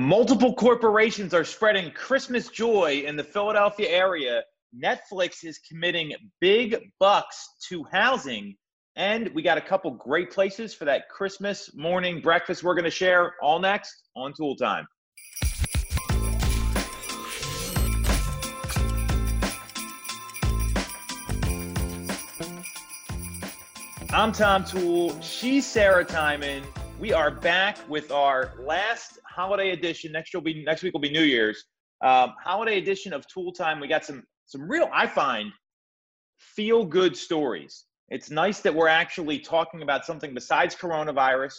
Multiple corporations are spreading Christmas joy in the Philadelphia area. Netflix is committing big bucks to housing. And we got a couple great places for that Christmas morning breakfast we're going to share all next on Tool Time. I'm Tom Tool. She's Sarah Tymon. We are back with our last holiday edition. Next will be next week will be New Year's. Um, holiday edition of Tool Time. We got some some real I find feel good stories. It's nice that we're actually talking about something besides coronavirus,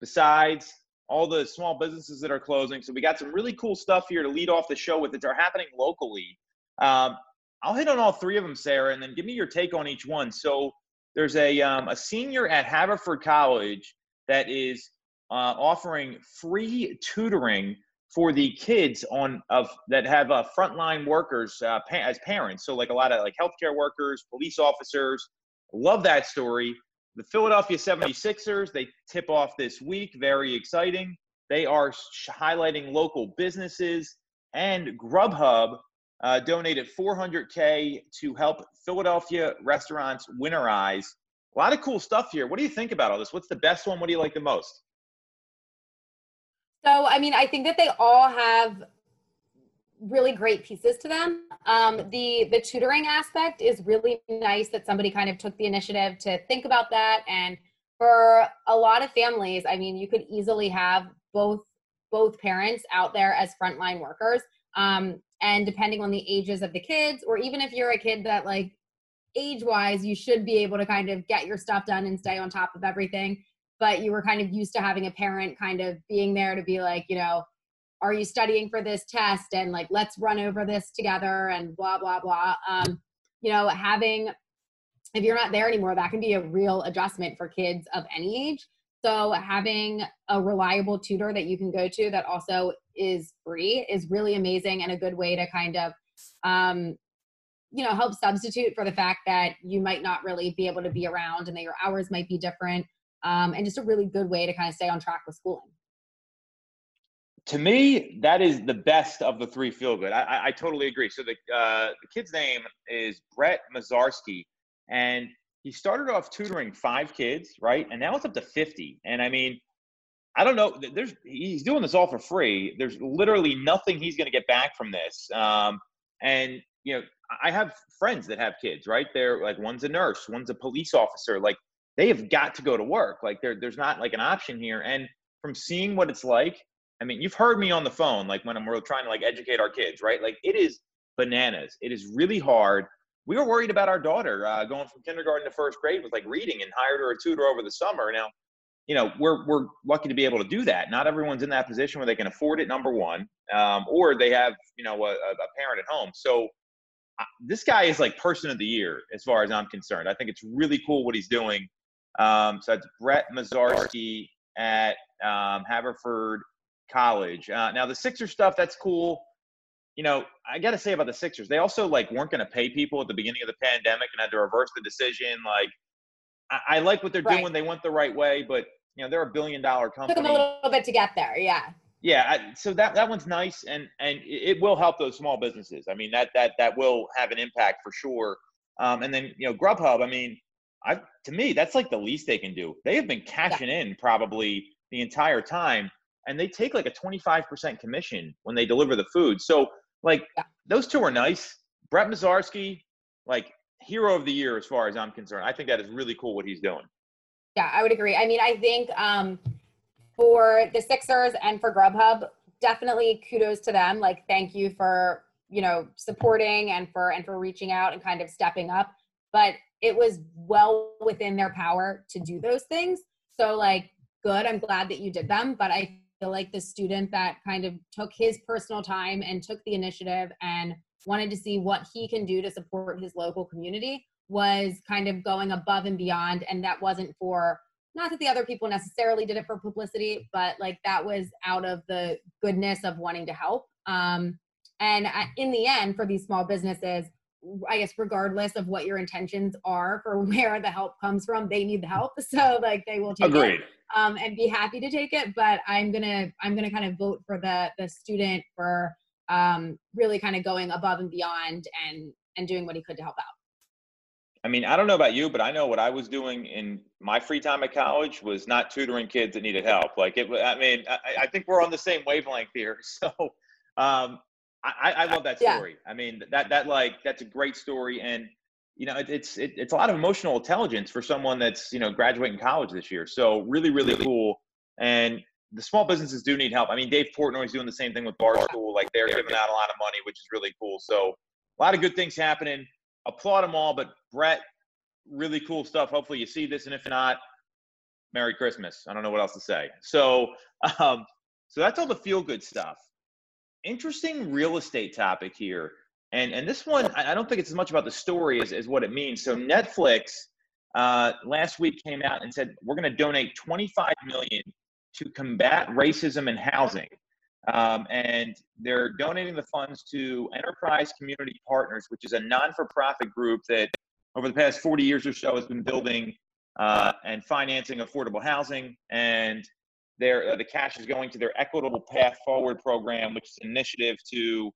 besides all the small businesses that are closing. So we got some really cool stuff here to lead off the show with that are happening locally. Um, I'll hit on all three of them, Sarah, and then give me your take on each one. So there's a um, a senior at Haverford College that is uh, offering free tutoring for the kids on of that have uh, frontline workers uh, pa- as parents. So like a lot of like healthcare workers, police officers. Love that story. The Philadelphia 76ers, they tip off this week. Very exciting. They are sh- highlighting local businesses and Grubhub uh, donated 400K to help Philadelphia restaurants winterize. A lot of cool stuff here. What do you think about all this? What's the best one? What do you like the most? So, I mean, I think that they all have really great pieces to them. Um, the the tutoring aspect is really nice that somebody kind of took the initiative to think about that. And for a lot of families, I mean, you could easily have both both parents out there as frontline workers. Um, and depending on the ages of the kids, or even if you're a kid that like age wise, you should be able to kind of get your stuff done and stay on top of everything but you were kind of used to having a parent kind of being there to be like, you know, are you studying for this test? And like, let's run over this together and blah, blah, blah. Um, you know, having, if you're not there anymore, that can be a real adjustment for kids of any age. So having a reliable tutor that you can go to that also is free is really amazing and a good way to kind of, um, you know, help substitute for the fact that you might not really be able to be around and that your hours might be different um, and just a really good way to kind of stay on track with schooling. To me, that is the best of the three feel good. I, I, totally agree. So the uh, the kid's name is Brett Mazarski, and he started off tutoring five kids, right? And now it's up to fifty. And I mean, I don't know. There's he's doing this all for free. There's literally nothing he's going to get back from this. Um, and you know, I have friends that have kids, right? They're like one's a nurse, one's a police officer. Like they have got to go to work. Like there, there's not like an option here. And from seeing what it's like, I mean, you've heard me on the phone, like when I'm trying to like educate our kids, right? Like it is bananas. It is really hard. We were worried about our daughter uh, going from kindergarten to first grade with like reading and hired her a tutor over the summer. Now, you know, we're we're lucky to be able to do that. Not everyone's in that position where they can afford it. Number one, um, or they have you know a, a parent at home. So this guy is like person of the year as far as I'm concerned. I think it's really cool what he's doing. Um, so that's Brett Mazarski at um, Haverford College. Uh, now the Sixer stuff, that's cool. You know, I got to say about the Sixers, they also like weren't going to pay people at the beginning of the pandemic and had to reverse the decision. Like, I, I like what they're right. doing. They went the right way, but you know, they're a billion dollar company. Took them a little bit to get there. Yeah. Yeah. I, so that that one's nice, and and it will help those small businesses. I mean, that that that will have an impact for sure. Um, and then you know, Grubhub. I mean I to me that's like the least they can do. They have been cashing yeah. in probably the entire time, and they take like a 25% commission when they deliver the food. So like yeah. those two are nice. Brett Mazarski, like hero of the year as far as I'm concerned. I think that is really cool what he's doing. Yeah, I would agree. I mean, I think um, for the Sixers and for Grubhub, definitely kudos to them. Like, thank you for you know supporting and for and for reaching out and kind of stepping up. But it was well within their power to do those things. So like good, I'm glad that you did them, but I feel like the student that kind of took his personal time and took the initiative and wanted to see what he can do to support his local community was kind of going above and beyond and that wasn't for not that the other people necessarily did it for publicity but like that was out of the goodness of wanting to help um, and in the end for these small businesses I guess regardless of what your intentions are for where the help comes from, they need the help. So like they will take Agreed. it um, and be happy to take it. But I'm gonna I'm gonna kind of vote for the the student for um, really kind of going above and beyond and and doing what he could to help out. I mean, I don't know about you, but I know what I was doing in my free time at college was not tutoring kids that needed help. Like it, I mean, I, I think we're on the same wavelength here. So, um, I, I love that story. Yeah. I mean, that that like that's a great story, and you know, it, it's it, it's a lot of emotional intelligence for someone that's you know graduating college this year. So really, really cool. And the small businesses do need help. I mean, Dave Portnoy's doing the same thing with Barstool. Like they're giving out a lot of money, which is really cool. So a lot of good things happening applaud them all. But Brett, really cool stuff. Hopefully you see this, and if not, Merry Christmas. I don't know what else to say. So, um, so that's all the feel good stuff. Interesting real estate topic here, and and this one I don't think it's as much about the story as, as what it means. So Netflix uh, last week came out and said we're going to donate 25 million to combat racism in housing. Um, and they're donating the funds to Enterprise Community Partners, which is a non for profit group that over the past 40 years or so has been building uh, and financing affordable housing. And their, uh, the cash is going to their Equitable Path Forward program, which is an initiative to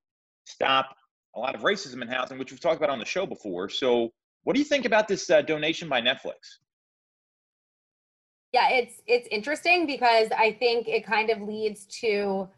stop a lot of racism in housing, which we've talked about on the show before. So, what do you think about this uh, donation by Netflix? Yeah, it's it's interesting because I think it kind of leads to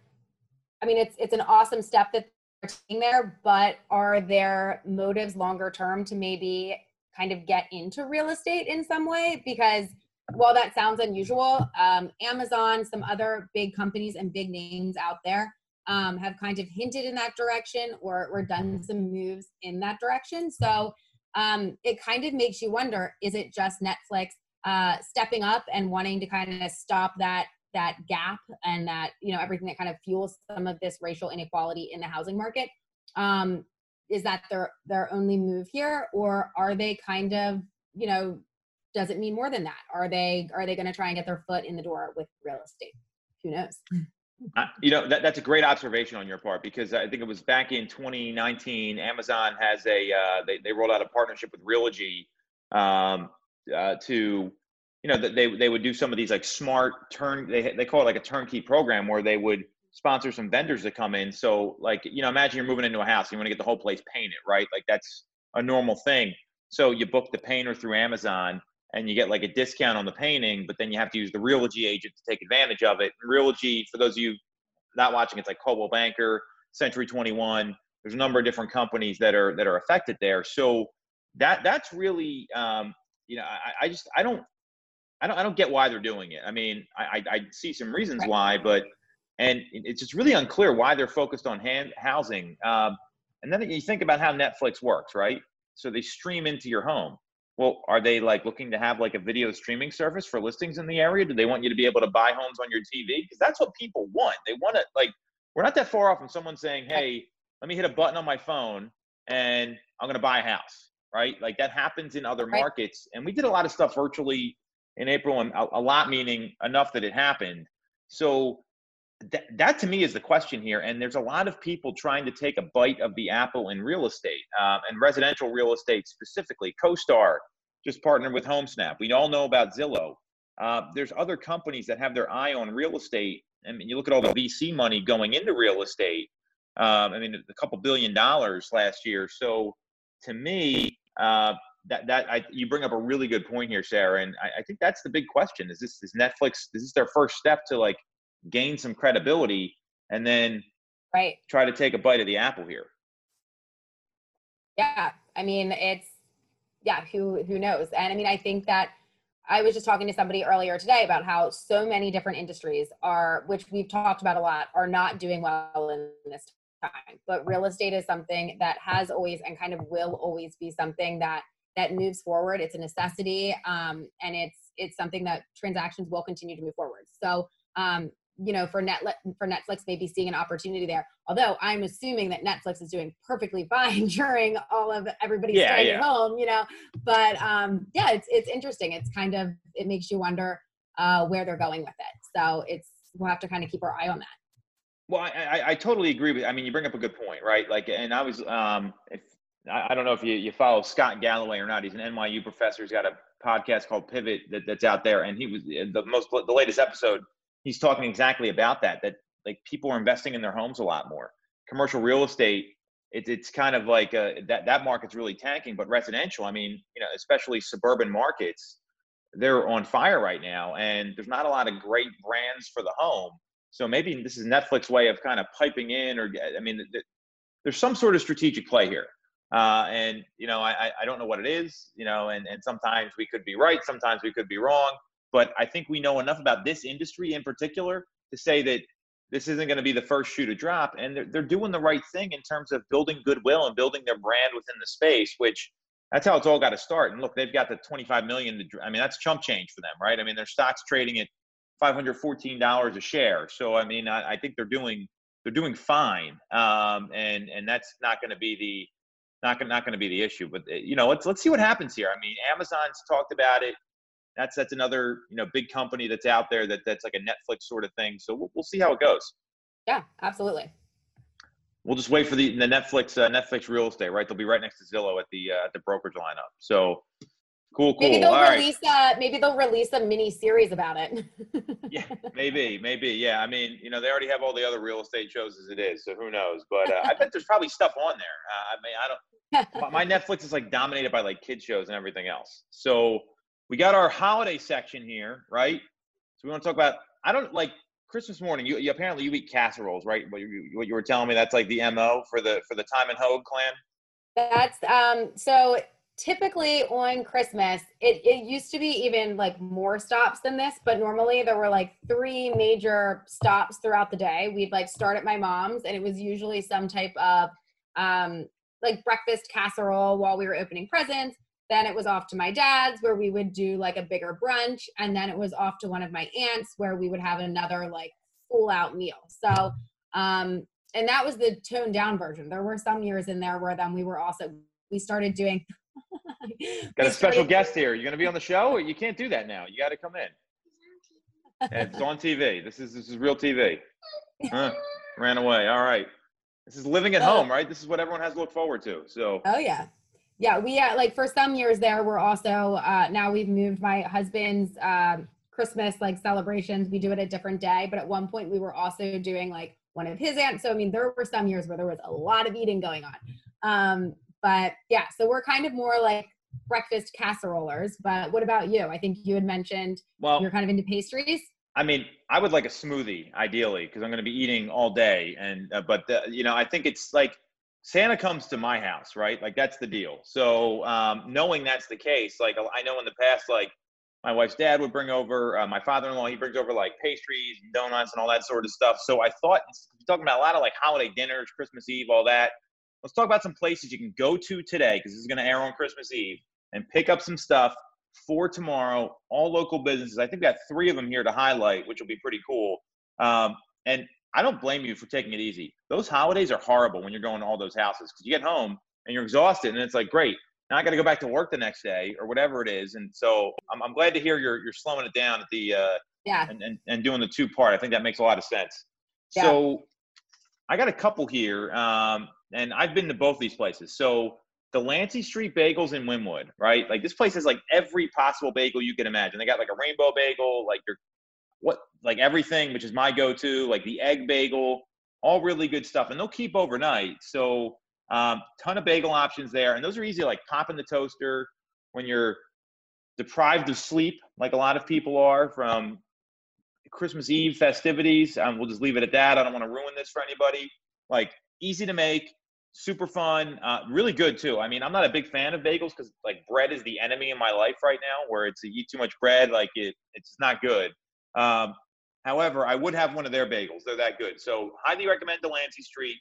I mean, it's it's an awesome step that they're taking there, but are there motives longer term to maybe kind of get into real estate in some way? Because while that sounds unusual, um, Amazon, some other big companies and big names out there um, have kind of hinted in that direction or, or done some moves in that direction. So um, it kind of makes you wonder is it just Netflix uh, stepping up and wanting to kind of stop that that gap and that you know everything that kind of fuels some of this racial inequality in the housing market um, is that their their only move here? Or are they kind of you know does it mean more than that? Are they are they going to try and get their foot in the door with real estate? Who knows? Uh, you know that, that's a great observation on your part because i think it was back in 2019 amazon has a uh, they, they rolled out a partnership with realogy um, uh, to you know that they they would do some of these like smart turn they they call it like a turnkey program where they would sponsor some vendors to come in. So like you know imagine you're moving into a house, you want to get the whole place painted, right? Like that's a normal thing. So you book the painter through Amazon and you get like a discount on the painting, but then you have to use the Realogy agent to take advantage of it. And Realogy, for those of you not watching, it's like Coldwell Banker, Century 21. There's a number of different companies that are that are affected there. So that that's really um, you know I, I just I don't I don't I don't get why they're doing it. I mean, I I, I see some reasons why, but and it's just really unclear why they're focused on hand, housing. Um, and then you think about how Netflix works, right? So they stream into your home. Well, are they like looking to have like a video streaming service for listings in the area? Do they want you to be able to buy homes on your TV? Because that's what people want. They want to like. We're not that far off from someone saying, "Hey, let me hit a button on my phone and I'm going to buy a house." Right? Like that happens in other markets, and we did a lot of stuff virtually in April, and a, a lot meaning enough that it happened. So th- that to me is the question here. And there's a lot of people trying to take a bite of the apple in real estate uh, and residential real estate specifically. CoStar just partnered with HomeSnap. We all know about Zillow. Uh, there's other companies that have their eye on real estate. I mean, you look at all the VC money going into real estate. Um, I mean, a couple billion dollars last year. So to me, uh, that that I, you bring up a really good point here, Sarah, and I, I, think that's the big question: is this is Netflix? Is this their first step to like gain some credibility and then right try to take a bite of the apple here? Yeah, I mean it's yeah, who who knows? And I mean, I think that I was just talking to somebody earlier today about how so many different industries are, which we've talked about a lot, are not doing well in this time. But real estate is something that has always and kind of will always be something that that moves forward. It's a necessity, um, and it's it's something that transactions will continue to move forward. So, um, you know, for net for Netflix, maybe seeing an opportunity there. Although I'm assuming that Netflix is doing perfectly fine during all of everybody yeah, staying yeah. at home, you know. But um, yeah, it's it's interesting. It's kind of it makes you wonder uh, where they're going with it. So it's we'll have to kind of keep our eye on that. Well, I, I, I, totally agree with. I mean, you bring up a good point, right? Like, and I was, um, if I, I don't know if you, you follow Scott Galloway or not. He's an NYU professor. He's got a podcast called Pivot that, that's out there, and he was the most the latest episode. He's talking exactly about that. That like people are investing in their homes a lot more. Commercial real estate, it, it's kind of like a, that that market's really tanking. But residential, I mean, you know, especially suburban markets, they're on fire right now, and there's not a lot of great brands for the home. So maybe this is Netflix way of kind of piping in, or I mean, there's some sort of strategic play here. Uh, and you know, I, I don't know what it is, you know, and, and sometimes we could be right, sometimes we could be wrong. But I think we know enough about this industry in particular to say that this isn't going to be the first shoe to drop. And they're, they're doing the right thing in terms of building goodwill and building their brand within the space, which that's how it's all got to start. And look, they've got the 25 million. To, I mean, that's chump change for them, right? I mean, their stock's trading at $514 a share. So, I mean, I, I think they're doing, they're doing fine. Um, and, and that's not going to be the, not going not going to be the issue. But eh, you know, let's let's see what happens here. I mean, Amazon's talked about it. That's that's another you know big company that's out there that that's like a Netflix sort of thing. So we'll, we'll see how it goes. Yeah, absolutely. We'll just wait for the the Netflix uh, Netflix real estate. Right, they'll be right next to Zillow at the uh, at the brokerage lineup. So cool, cool. Maybe they'll All release right. a maybe they'll release a mini series about it. yeah, maybe, maybe. Yeah, I mean, you know, they already have all the other real estate shows as it is, so who knows? But uh, I bet there's probably stuff on there. Uh, I mean, I don't my Netflix is like dominated by like kid shows and everything else. So we got our holiday section here, right? So we want to talk about. I don't like Christmas morning. You, you apparently you eat casseroles, right? What you, what you were telling me that's like the mo for the for the Time and Hogue clan. That's um. So typically on Christmas, it, it used to be even like more stops than this, but normally there were like three major stops throughout the day. We'd like start at my mom's, and it was usually some type of um, like breakfast casserole while we were opening presents. Then it was off to my dad's where we would do like a bigger brunch. And then it was off to one of my aunts where we would have another like full out meal. So, um, and that was the toned down version. There were some years in there where then we were also, we started doing. got a special guest here. You're going to be on the show? You can't do that now. You got to come in. it's on TV. This is this is real TV. Huh, ran away. All right. This is living at home, right? This is what everyone has to look forward to. So. Oh yeah, yeah. We uh, like for some years there, we're also uh, now we've moved my husband's um, Christmas like celebrations. We do it a different day, but at one point we were also doing like one of his aunts. So I mean, there were some years where there was a lot of eating going on. Um, but yeah, so we're kind of more like breakfast casserolers. But what about you? I think you had mentioned well, you're kind of into pastries. I mean, I would like a smoothie ideally because I'm going to be eating all day. And uh, but the, you know, I think it's like Santa comes to my house, right? Like that's the deal. So um, knowing that's the case, like I know in the past, like my wife's dad would bring over uh, my father-in-law. He brings over like pastries and donuts and all that sort of stuff. So I thought talking about a lot of like holiday dinners, Christmas Eve, all that. Let's talk about some places you can go to today because this is going to air on Christmas Eve and pick up some stuff for tomorrow, all local businesses. I think we got three of them here to highlight, which will be pretty cool. Um, and I don't blame you for taking it easy. Those holidays are horrible when you're going to all those houses because you get home and you're exhausted, and it's like, great, now I got to go back to work the next day or whatever it is. And so I'm, I'm glad to hear you're you're slowing it down at the uh, yeah and, and, and doing the two part. I think that makes a lot of sense. Yeah. So I got a couple here, um, and I've been to both these places. So Delancey Street Bagels in Wynnewood, right? Like this place has like every possible bagel you can imagine. They got like a rainbow bagel, like your what like everything, which is my go-to, like the egg bagel, all really good stuff. And they'll keep overnight. So um, ton of bagel options there. And those are easy, like pop in the toaster when you're deprived of sleep, like a lot of people are from Christmas Eve festivities. Um, we'll just leave it at that. I don't want to ruin this for anybody. Like easy to make, super fun, uh, really good too. I mean, I'm not a big fan of bagels because like bread is the enemy in my life right now. Where it's you eat too much bread, like it, it's not good. Um, however, I would have one of their bagels. They're that good. So highly recommend Delancey Street.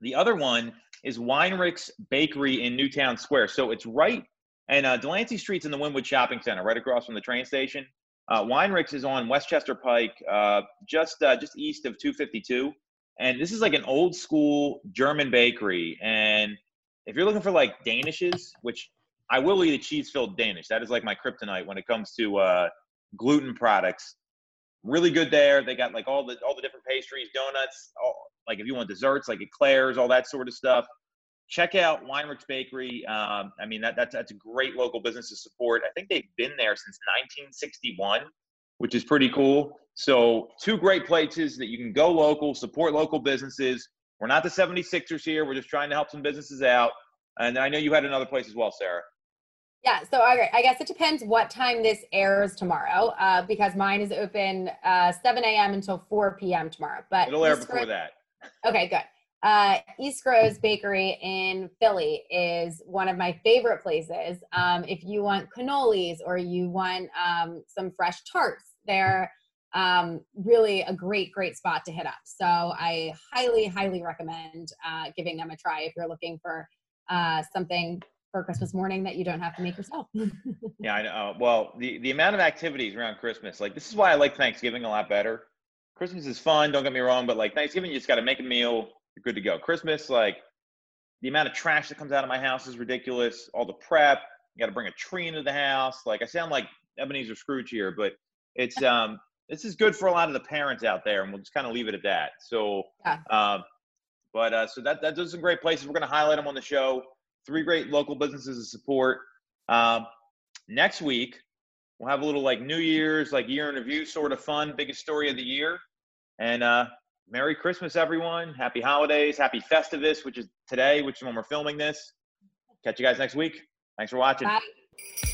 The other one is Weinrich's Bakery in Newtown Square. So it's right, and uh, Delancey Street's in the Wynnewood Shopping Center, right across from the train station. Uh, Weinrich's is on Westchester Pike, uh, just uh, just east of 252 and this is like an old school German bakery. And if you're looking for like Danishes, which I will eat a cheese filled Danish, that is like my kryptonite when it comes to uh, gluten products. Really good there. They got like all the all the different pastries, donuts, all, like if you want desserts, like eclairs, all that sort of stuff. check out Weinrich's Bakery. Um, I mean, that, that's, that's a great local business to support. I think they've been there since 1961, which is pretty cool. So, two great places that you can go local, support local businesses. We're not the 76ers here. We're just trying to help some businesses out. And I know you had another place as well, Sarah. Yeah, so I, I guess it depends what time this airs tomorrow, uh, because mine is open uh, 7 a.m. until 4 p.m. tomorrow. But it'll air before that. Okay, good. Uh, East Groves Bakery in Philly is one of my favorite places. Um, if you want cannolis or you want um, some fresh tarts, they're um, really a great, great spot to hit up. So I highly, highly recommend uh, giving them a try if you're looking for uh, something for Christmas morning that you don't have to make yourself. yeah, I know. Uh, well, the, the amount of activities around Christmas, like this is why I like Thanksgiving a lot better. Christmas is fun, don't get me wrong, but like Thanksgiving, you just got to make a meal, you're good to go. Christmas, like the amount of trash that comes out of my house is ridiculous. All the prep, you got to bring a tree into the house. Like I sound like Ebenezer Scrooge here, but it's um this is good for a lot of the parents out there, and we'll just kind of leave it at that. So, yeah. um, but uh, so that that those are some great places. We're going to highlight them on the show. Three great local businesses to support. Um, next week, we'll have a little like New Year's, like year in review sort of fun, biggest story of the year. And uh, Merry Christmas, everyone. Happy holidays. Happy Festivus, which is today, which is when we're filming this. Catch you guys next week. Thanks for watching. Bye.